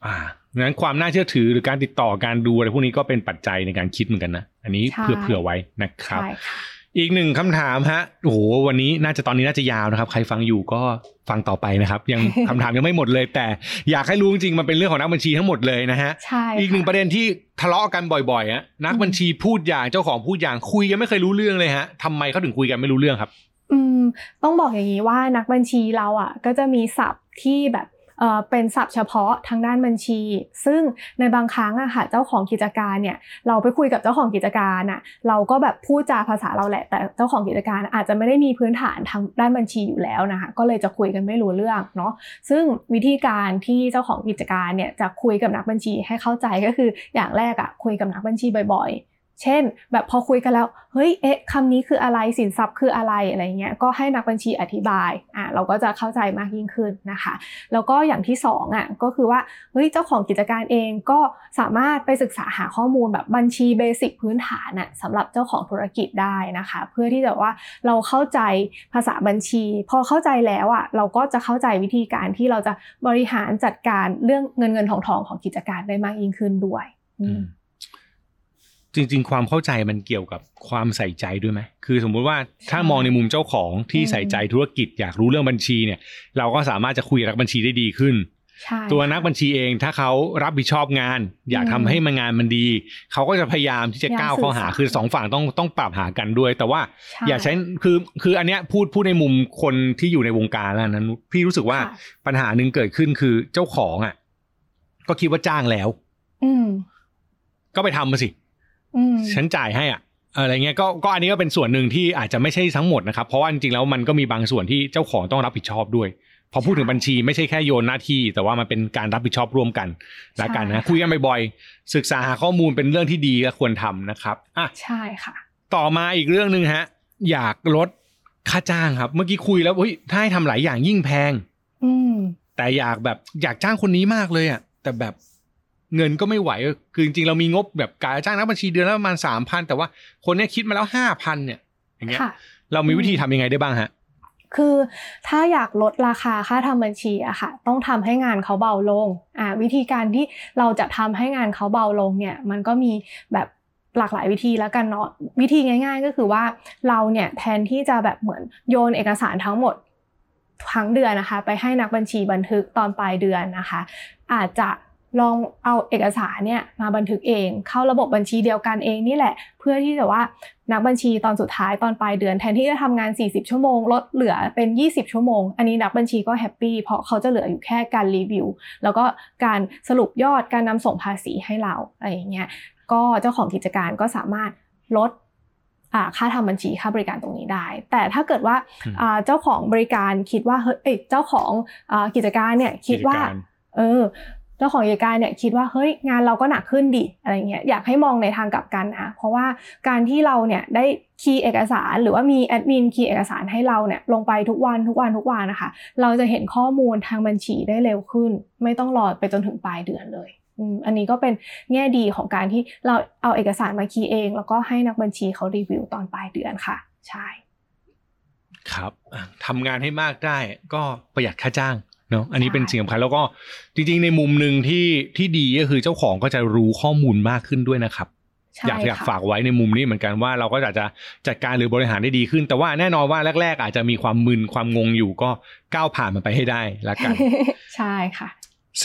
อ่างั้นความน่าเชื่อถือหรือการติดต่อการดูอะไรพวกนี้ก็เป็นปัจจัยในการคิดเหมือนกันนะ อันนี้ใช่เผื่อเผื่อไว้นะครับใช่ค่ะ อีกหนึ่งคำถามฮะโอ้โหวันนี้น่าจะตอนนี้น่าจะยาวนะครับ ใครฟังอยู่ก็ฟังต่อไปนะครับ ยังคำถามยังไม่หมดเลย แต่อยากให้รู้จริงๆมันเป็นเรื่องของนักบัญชีทั้งหมดเลยนะฮะใช่อีกหนึ่งค่ประเด็นที่ทะเลาะกันบ่อยๆอะนักบัญชีพูดอย่างเจ้าของพูดอย่างคุยกันไม่เคยรู้เรื่องเลยฮะทำไมเขาถึงคุยกันไม่รู้เรื่องครับ อืม ต้องบอกอย่างนี้ว่านักบัญชีเราอะ ก็จะมีศัพท์ที่แบบ เป็นศัพท์เฉพาะทางด้านบัญชี ซึ่งในบางครั้งอะค่ะเจ้าของกิจการเนี่ยเราไปคุยกับเจ้าของกิจการอะเราก็แบบพูดจาภาษาเราแหละ แต่เจ้าของกิจการอาจจะไม่ได้มีพื้นฐานทางด้านบัญชีอยู่แล้วนะคะก็เลยจะคุยกันไม่รู้เรื่องเนาะซึ่งวิธีการที่เจ้าของกิจการเนี่ยจะคุยกับนักบัญชีให้เข้าใจก็คืออย่างแรกอะคุยกับนักบัญชีบ่อยๆ เช่น แบบพอคุยกันแล้ว เฮ้ย เอ๊ะคำนี้คืออะไรสินทรัพย์คืออะไรอะไรเงี้ย ก็ให้นักบัญชีอธิบาย อะ เราก็จะเข้าใจมากยิ่งขึ้นนะคะ แล้วก็อย่างที่สองอะ ก็คือว่า เฮ้ย เจ้าของกิจการเองก็สามารถไปศึกษาหาข้อมูลแบบบัญชีเบสิกพื้นฐานน่ะสำหรับเจ้าของธุรกิจได้นะคะ เพื่อที่จะว่าเราเข้าใจภาษาบัญชี พอเข้าใจแล้วอะ เราก็จะเข้าใจวิธีการที่เราจะบริหารจัดการเรื่องเงินเงินทองทองของกิจการได้มากยิ่งขึ้นด้วย อืม จริง ๆ ความเข้าใจมันเกี่ยวกับความใส่ใจด้วยไหมคือสมมุติว่าถ้ามองในมุมเจ้าของที่อืมใส่ใจธุรกิจอยากรู้เรื่องบัญชีเนี่ย เราก็สามารถจะคุยกับนักบัญชีได้ดีขึ้นใช่ตัวนักบัญชีเองถ้าเขารับผิดชอบงาน อยากทำให้มันงานมันดี เขาก็จะพยายามที่จะก้าวเข้าหาคือสองฝั่งต้องต้องปรับหากันด้วย แต่ว่าช่อย่าใช้คือคืออันเนี้ยพูดพูดในมุมคนที่อยู่ในวงการแล้วนั้นพี่รู้สึกว่าค่ะปัญหาหนึ่งเกิดขึ้นคือเจ้าของอะ ก็คิดว่าจ้างแล้ว อืมก็ไปทำมาสิอืม ฉันจ่ายให้อะอะไรเงี้ยก็ก็อันนี้ก็เป็นส่วนหนึ่งที่อาจจะไม่ใช่ทั้งหมดนะครับ เพราะว่าจริงๆแล้วมันก็มีบางส่วนที่เจ้าของต้องรับผิดชอบด้วย พอพูดถึงบัญชีไม่ใช่แค่โยนหน้าที่ แต่ว่ามันเป็นการรับผิดชอบร่วมกันละกันนะคุยกันบ่อยๆศึกษาหาข้อมูลเป็นเรื่องที่ดีก็ควรทำนะครับอะใช่ค่ะ ต่อมาอีกเรื่องหนึ่งฮะ อยากลดค่าจ้างครับ เมื่อกี้คุยแล้วเฮ้ยถ้าให้ทำหลายอย่างยิ่งแพง อืมแต่อยากแบบอยากจ้างคนนี้มากเลยอะแต่แบบ เงินก็ไม่ไหวคือจริงๆเรามีงบแบบการจ้างนักบัญชีเดือนละประมาณสามพันแต่ว่าคนเนี้ยคิดมาแล้วห้าพันเนี่ยอย่างเงี้ยค่ะเรามีวิธีทำยังไงได้บ้างฮะคือถ้าอยากลดราคาค่าทำบัญชีอะค่ะต้องทำให้งานเขาเบาลงอ่าวิธีการที่เราจะทำให้งานเขาเบาลงเนี่ยมันก็มีแบบหลากหลายวิธีแล้วกันเนาะวิธีง่าย ๆ ก็คือว่าเราเนี่ยแทนที่จะแบบเหมือนโยนเอกสารทั้งหมดทั้งเดือนนะคะ ไปให้นักบัญชีบันทึกตอนปลายเดือนนะคะ อาจจะ ลองเอาเอกสารเนี่ยมาบันทึกเอง เข้าระบบบัญชีเดียวกันเองนี่แหละ เพื่อที่จะว่านักบัญชีตอนสุดท้ายตอนปลายเดือนแทนที่จะทำงาน 40 ชั่วโมง ลดเหลือเป็น 20 ชั่วโมง อันนี้นักบัญชีก็แฮปปี้เพราะเขาจะเหลืออยู่แค่การรีวิว แล้วก็การสรุปยอดการนำส่งภาษีให้เราอะไรอย่างเงี้ยก็เจ้าของกิจการก็สามารถลดอ่าค่าทำบัญชีค่าบริการตรงนี้ได้ แต่ถ้าเกิดว่าอืมอ่าเจ้าของบริการคิดว่าเฮ้ยเอ้ยเจ้าของอ่ากิจการเนี่ยคิดว่ากิจการเออ เจ้าของกิจการเนี่ยคิดว่าเฮ้ยงานเราก็หนักขึ้นดิอะไรเงี้ยอยากให้มองในทางกลับกันนะเพราะว่าการที่เราเนี่ยได้คีย์เอกสารหรือว่ามีแอดมินคีย์เอกสารให้เราเนี่ยลงไปทุกวันทุกวันทุกวันนะคะ เราจะเห็นข้อมูลทางบัญชีได้เร็วขึ้น ไม่ต้องรอไปจนถึงปลายเดือนเลยอันนี้ก็เป็นแง่ดีของการที่เราเอาเอกสารมาคีย์เอง แล้วก็ให้นักบัญชีเขารีวิวตอนปลายเดือนค่ะ ใช่ ครับทำงานให้มากได้ก็ประหยัดค่าจ้าง เนาะอันนี้ใช่เป็นสิ่งสำคัญแล้วก็จริงๆ ในมุมหนึ่งที่ที่ดีก็คือเจ้าของก็จะรู้ข้อมูลมากขึ้นด้วยนะครับใช่อยากอยากค่ะฝากไว้ในมุมนี้เหมือนกันว่าเราก็อาจจะจัดการหรือบริหารได้ดีขึ้น แต่ว่าแน่นอนว่าแรก ๆ อาจจะมีความมึนความงงอยู่ก็ก้าวผ่านมันไปให้ได้ละกัน ใช่ค่ะ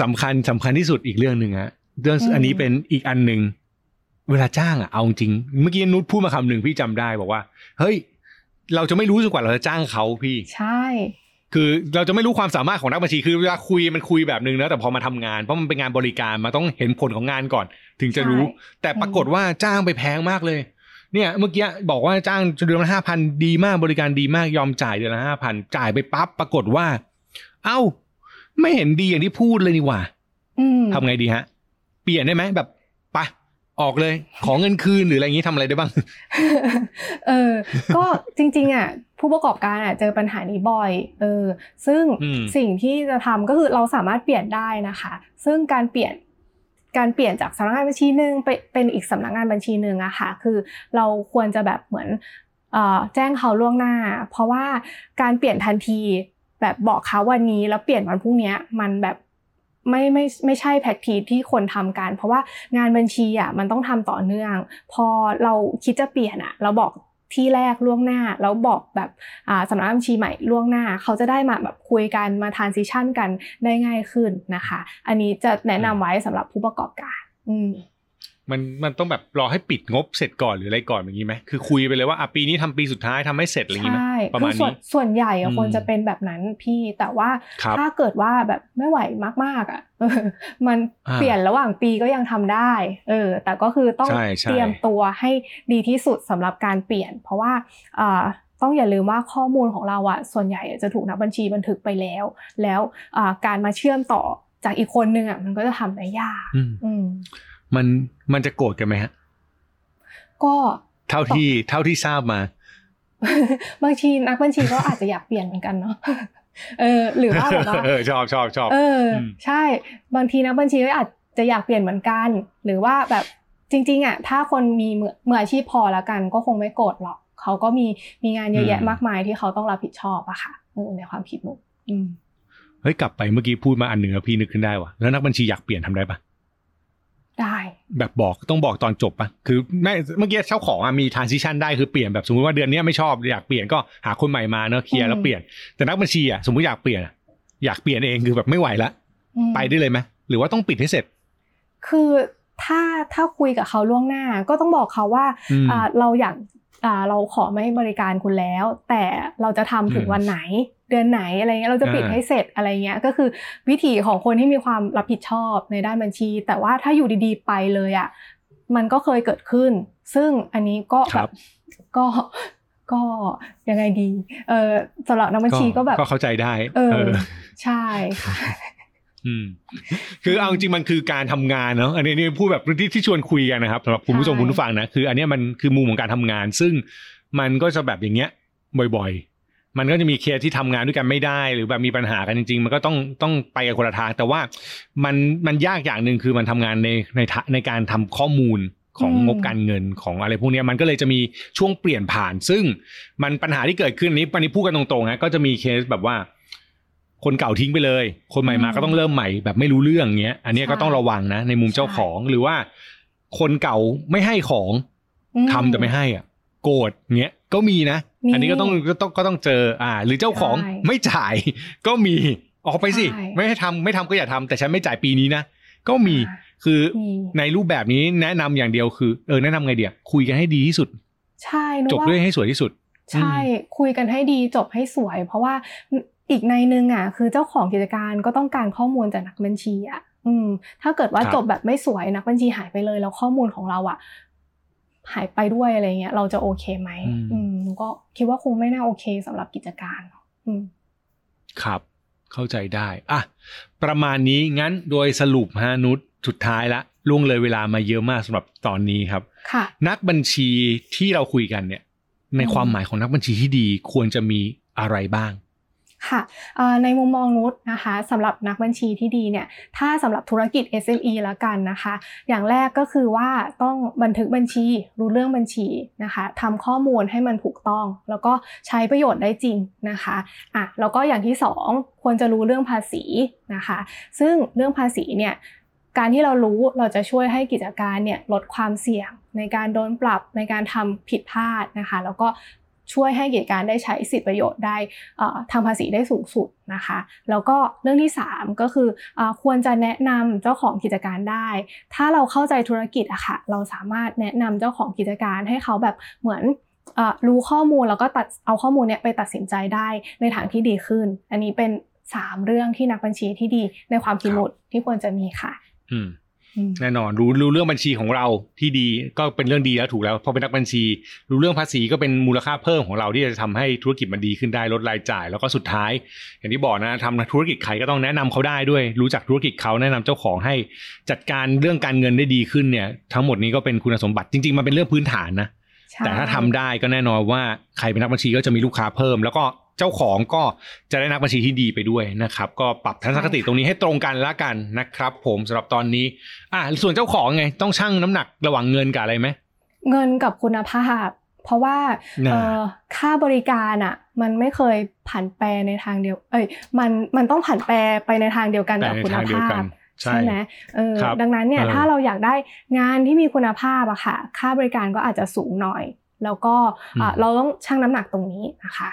สำคัญสำคัญที่สุดอีกเรื่องหนึ่งฮะเรื่องอืมอันนี้เป็นอีกอันหนึ่งเวลาจ้างอะเอาจริง เมื่อกี้นุชพูดมาคำหนึ่งพี่จำได้บอกว่า เฮ้ย เราจะไม่รู้จนกว่าเราจะจ้างเขาพี่ ใช่ คือเราจะไม่รู้ความสามารถของนักบัญชีคือเวลาคุยมันคุยแบบนึงนะแต่พอมาทำงานเพราะมันเป็นงานบริการมันต้องเห็นผลของงานก่อน ถึงจะรู้ แต่ปรากฏว่าจ้างไปแพงมากเลยเนี่ยเมื่อกี้บอกว่าจ้างเดือนละห้าพันดีมากบริการดีมากยอมจ่ายเดือนละห้าพันจ่ายไปปั๊บปรากฏว่า เอ้า ไม่เห็นดีอย่างที่พูดเลยนี่หว่าอืมทำไงดีฮะ เปลี่ยนได้ไหมแบบไปะออกเลย ขอเงินคืนหรืออะไรอย่างนี้ทำอะไรได้บ้าง เออ ก็จริง ๆ อะ ผู้ประกอบการอะเจอปัญหานี้บ่อยเออซึ่งอืมสิ่งที่จะทำก็คือเราสามารถเปลี่ยนได้นะคะ ซึ่งการเปลี่ยนการเปลี่ยนจากสำนักงานบัญชีหนึ่งไปเป็นอีกสำนักงานบัญชีหนึ่งอะค่ะคือเราควรจะแบบเหมือนเอ่อแจ้งเขาล่วงหน้า เพราะว่าการเปลี่ยนทันทีแบบบอกเขาวันนี้แล้วเปลี่ยนวันพรุ่งเนี้ยมันแบบไม่ไม่ไม่ใช่แพ็กทีที่คนทำกัน เพราะว่างานบัญชีอะมันต้องทำต่อเนื่อง พอเราคิดจะเปลี่ยนอะ เราบอก ที่แรกล่วงหน้า แล้วบอกแบบสำนักบัญชีใหม่ล่วงหน้า เขาจะได้มาแบบคุยกันมาทานซิชั่นกันได้ง่ายขึ้นนะคะ อันนี้จะแนะนำไว้สำหรับผู้ประกอบการ อืม มันมันต้องแบบรอให้ปิดงบเสร็จก่อนหรืออะไรก่อนอย่างนี้ไหมคือคุยไปเลยว่าอะปีนี้ทำปีสุดท้ายทำให้เสร็จอะไรอย่างนี้ไหมใช่ประคืมาอณส่วนนี้ส่วนใหญ่อะอืมคนจะเป็นแบบนั้นพี่แต่ว่าครับถ้าเกิดว่าแบบไม่ไหวมากๆอะเออมันอ่าเปลี่ยนระหว่างปีก็ยังทำได้ เออ แต่ก็คือต้องใช่ใช่เตรียมตัวให้ดีที่สุดสำหรับการเปลี่ยน เพราะว่าอ่าต้องอย่าลืมว่าข้อมูลของเราอะส่วนใหญ่จะถูกนักบัญชีบันทึกไปแล้ว แล้วอ่าการมาเชื่อมต่อจากอีกคนนึงอะมันก็จะทำได้ยากอืมอื มมันมันจะโกรธกันไหมฮะ ก็เท่าที่เท่าที่ทราบมา บางทีนักบัญชีก็อาจจะอยากเปลี่ยนเหมือนกันเนาะเออ หรือว่าแบบว่าเออชอบชอบชอบเอออมใช่ บางทีนักบัญชีก็อาจจะอยากเปลี่ยนเหมือนกัน หรือว่าแบบจริง ๆอะถ้าคนมีมือมืออาชีพพอแล้วกัน ก็คงไม่โกรธหรอกเขาก็มีมีงานเยอะแยะมากมายที่เขาต้องรับผิดชอบอะค่ะเออในความคิดหนูอืมเฮ้ยกลับไปเมื่อกี้พูดมาอันหนึ่งแล้วพี่นึกขึ้นได้ว่ะแล้วนักบัญชีอยากเปลี่ยนทำได้ปะ ได้แบบบอกต้องบอกตอนจบปะคือไม่เมื่อกี้เจ้าของอะมี transition ได้คือเปลี่ยนแบบสมมติว่าเดือนเนี้ยไม่ชอบอยากเปลี่ยนก็หาคนใหม่มาเนอะเคลียร์แล้วเปลี่ยนแต่นักบัญชีอะสมมติอยากเปลี่ยนอะอยากเปลี่ยนเองคือแบบไม่ไหวละอืมไปได้เลยไหมหรือว่าต้องปิดให้เสร็จ คือถ้าถ้าคุยกับเขาล่วงหน้าก็ต้องบอกเขาว่าอืมอ่าเราอยากอ่าเราขอไม่บริการคุณแล้ว แต่เราจะทำถึงอืมวันไหนเดือนไหนอะไรเงี้ยเราจะปิดอ่าให้เสร็จอะไรเงี้ยก็คือวิถีของคนที่มีความรับผิดชอบในด้านบัญชี แต่ว่าถ้าอยู่ดีๆไปเลยอะมันก็เคยเกิดขึ้น ซึ่งอันนี้ก็คแบรับบก็ก็ยังไงดีเออสำหรับนักบัญชีก็แบบก็เข้าใจได้ เออเออใช่ค่ะอืมคือเอาจริงๆมันคือการทำงานเนาะอันนี้นี่พูดแบบที่ที่ชวนคุยกันนะครับสำหรับคุณผู้ชมใช่คุณผู้ฟังนะคือ อันเนี้ยมันคือมุมของการทำงาน ซึ่งมันก็จะแบบอย่างเงี้ยบ่อยๆ มันก็จะมีเคสที่ทำงานด้วยกันไม่ได้ หรือแบบมีปัญหากันจริง ๆ มันก็ต้องต้องไปกันคนละทางแต่ว่ามันมันยากอย่างหนึ่งคือมันทำงานในในทะในการทำข้อมูลของอืมงบการเงินของอะไรพวกเนี้ยมันก็เลยจะมีช่วงเปลี่ยนผ่าน ซึ่งมันปัญหาที่เกิดขึ้นนี้ปันนี้พูดกันตรงๆนะก็จะมีเคสแบบว่า คนเก่าทิ้งไปเลย คนใหม่มาอืมก็ต้องเริ่มใหม่แบบไม่รู้เรื่องเงี้ย อันเนี้ยก็ใช่ต้องระวังนะ ในมุมเจ้าของหรือว่า คนเก่าไม่ให้ของอืมทำแต่ไม่ให้อะ โกรธเงี้ย ก็มีนะมีอันนี้ก็ต้องก็ต้องก็ต้องเจออ่า หรือเจ้าของใช่ไม่จ่ายก็มีออกไปสิใช่ไม่ให้ทำไม่ทำก็อย่าทำแต่ฉันไม่จ่ายปีนี้นะก็มีอ่าคือมีในรูปแบบนี้แนะนำอย่างเดียวคือเออแนะนำไงเดียคุยกันให้ดีที่สุด ใช่นึกจบว่าด้วยให้สวยที่สุด ใช่ คุยกันให้ดีจบให้สวย เพราะว่าอีกในหนึงอะคือเจ้าของกิจการก็ต้องการข้อมูลจากนักบัญชีอะอืมถ้าเกิดว่าครับจบแบบไม่สวยนักบัญชีหายไปเลยแล้วข้อมูลของเราอะ หายไปด้วยอะไรเงี้ย เราจะโอเคไหมอืมหนูก็คิดว่าคงไม่น่าโอเคสำหรับกิจการอืมครับ เข้าใจได้อะประมาณนี้งั้นโดยสรุปฮะนุชสุดท้ายละล่วงเลยเวลามาเยอะมากสำหรับตอนนี้ครับค่ะนักบัญชีที่เราคุยกันเนี่ย ในอืมความหมายของนักบัญชีที่ดีควรจะมีอะไรบ้าง ค่ะในมุมมองนุชนะคะสำหรับนักบัญชีที่ดีเนี่ยถ้าสำหรับธุรกิจ SME แล้วกันนะคะ อย่างแรกก็คือว่าต้องบันทึกบัญชีรู้เรื่องบัญชีนะคะทำข้อมูลให้มันถูกต้อง แล้วก็ใช้ประโยชน์ได้จริงนะคะอะแล้วก็อย่างที่สองควรจะรู้เรื่องภาษีนะคะ ซึ่งเรื่องภาษีเนี่ยการที่เรารู้เราจะช่วยให้กิจการเนี่ยลดความเสี่ยงในการโดนปรับในการทำผิดพลาดนะคะ แล้วก็ ช่วยให้กิจการได้ใช้สิทธิประโยชน์ได้ทำภาษีได้สูงสุดนะคะ แล้วก็เรื่องที่ 3 ก็คืออควรจะแนะนำเจ้าของกิจการได้ ถ้าเราเข้าใจธุรกิจอะค่ะเราสามารถแนะนำเจ้าของกิจการให้เขาแบบเหมือนรู้ข้อมูลแล้วก็ตัดเอาข้อมูลเนี้ยไปตัดสินใจได้ในทางที่ดีขึ้น อันนี้เป็น 3 เรื่องที่นักบัญชีที่ดีในความคิดหมุดที่ควรจะมีค่ะ อืม แน่นอนรู้รู้เรื่องบัญชีของเราที่ดีก็เป็นเรื่องดีแล้วถูกแล้วพอเป็นนักบัญชี รู้เรื่องภาษีก็เป็นมูลค่าเพิ่มของเราที่จะทำให้ธุรกิจมันดีขึ้นได้ลดรายจ่าย แล้วก็สุดท้าย อย่างที่บอกนะทำธุรกิจใครก็ต้องแนะนำเขาได้ด้วย รู้จักธุรกิจเขาแนะนำเจ้าของให้จัดการเรื่องการเงินได้ดีขึ้นเนี่ย ทั้งหมดนี้ก็เป็นคุณสมบัติจริงๆมันเป็นเรื่องพื้นฐานนะแต่ถ้าทำได้ก็แน่นอนว่าใครเป็นนักบัญชีก็จะมีลูกค้าเพิ่ม แล้วก็ เจ้าของก็จะได้นักบัญชีที่ดีไปด้วยนะครับ ก็ปรับทัศนคติตรงนี้ให้ตรงกันละกันนะครับ ผมสำหรับตอนนี้อ่าส่วนเจ้าของไงต้องชั่งน้ำหนักระหว่างเงินกับอะไรไหมเงินกับคุณภาพ เพราะว่าค่าบริการอะ มันไม่เคยผันแปรในทางเดียว เอ้ยมันมันต้องผันแปรไปในทางเดียวกันกับคุณภาพใช่ไหมเออดังนั้นเนี่ยถ้าเราอยากได้งานที่มีคุณภาพอะค่ะ ค่าบริการก็อาจจะสูงหน่อย แล้วก็เราต้องชั่งน้ำหนักตรงนี้นะคะ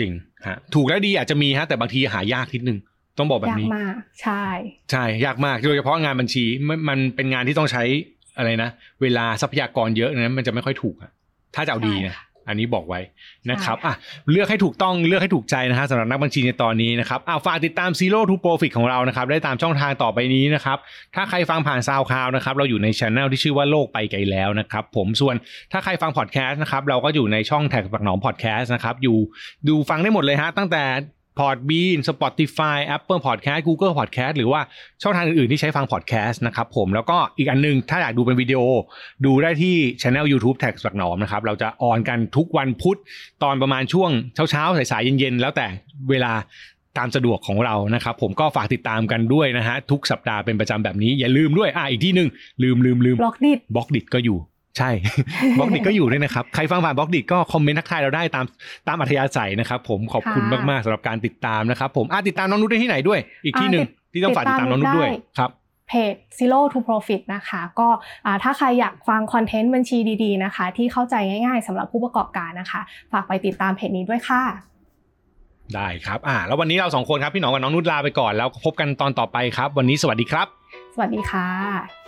จริงฮะถูกและดีอาจจะมีฮะแต่บางทีหายากนิดนึงต้องบอกแบบนี้ยากมากใช่ใช่ยากมากโดยเฉพาะงานบัญชีมันเป็นงานที่ต้องใช้อะไรนะ เวลาทรัพยากรเยอะนะมันจะไม่ค่อยถูกอะถ้าจะเอาดีนะ อันนี้บอกไว้นะครับอะเลือกให้ถูกต้องเลือกให้ถูกใจนะฮะสำหรับนักบัญชีในตอนนี้นะครับอ่าฝากติดตาม Zero to Profit ของเรานะครับได้ตามช่องทางต่อไปนี้นะครับถ้าใครฟังผ่าน SoundCloud นะครับเราอยู่ในช anel ที่ชื่อว่าโลกไปไกลแล้วนะครับผมส่วนถ้าใครฟังพอดแคสต์นะครับเราก็อยู่ในช่อง TaxBugnoms พอดแคสต์นะครับอยู่ดูฟังได้หมดเลยฮะตั้งแต่ Podbean Spotify Apple Podcast Google Podcast หรือว่าช่องทางอื่นๆ ที่ใช้ฟัง podcast นะครับผมแล้วก็อีกอันนึง ถ้าอยากดูเป็นวิดีโอ ดูได้ที่ channel YouTube TaxBugnoms นะครับเราจะ on กันทุกวันพุธตอนประมาณช่วงเช้าๆ สายๆ เย็นๆ แล้วแต่เวลาตามสะดวกของเรานะครับผมก็ฝากติดตามกันด้วยนะฮะทุกสัปดาห์เป็นประจำแบบนี้อย่าลืมด้วยอ่าอีกที่หนึ่งลืมลืมลืม Blockdit Blockdit ก็อยู่ ใช่ Blockdit ก็อยู่ด้วยนะครับ ใครฟังผ่าน Blockdit ก็คอมเมนต์ทักทายเราได้ตามตามอัธยาศัยนะครับผมขอบคุณมากๆสำหรับการติดตามนะครับผมอ่ติดตามน้องนุชได้ที่ไหนด้วย อีกที่หนึ่งที่ต้องฝากติดตามน้องนุชด้วยครับเพจ Zero to Profit นะคะ ก็ถ้าใครอยากฟังคอนเทนต์บัญชีดีๆนะคะ ที่เข้าใจง่ายๆสำหรับผู้ประกอบการนะคะ ฝากไปติดตามเพจนี้ด้วยค่ะได้ครับอ่าแล้ววันนี้เราสองคนครับ พี่หนองกับน้องนุชลาไปก่อนแล้วพบกันตอนต่อไปครับ วันนี้สวัสดีครับ สวัสดีค่ะ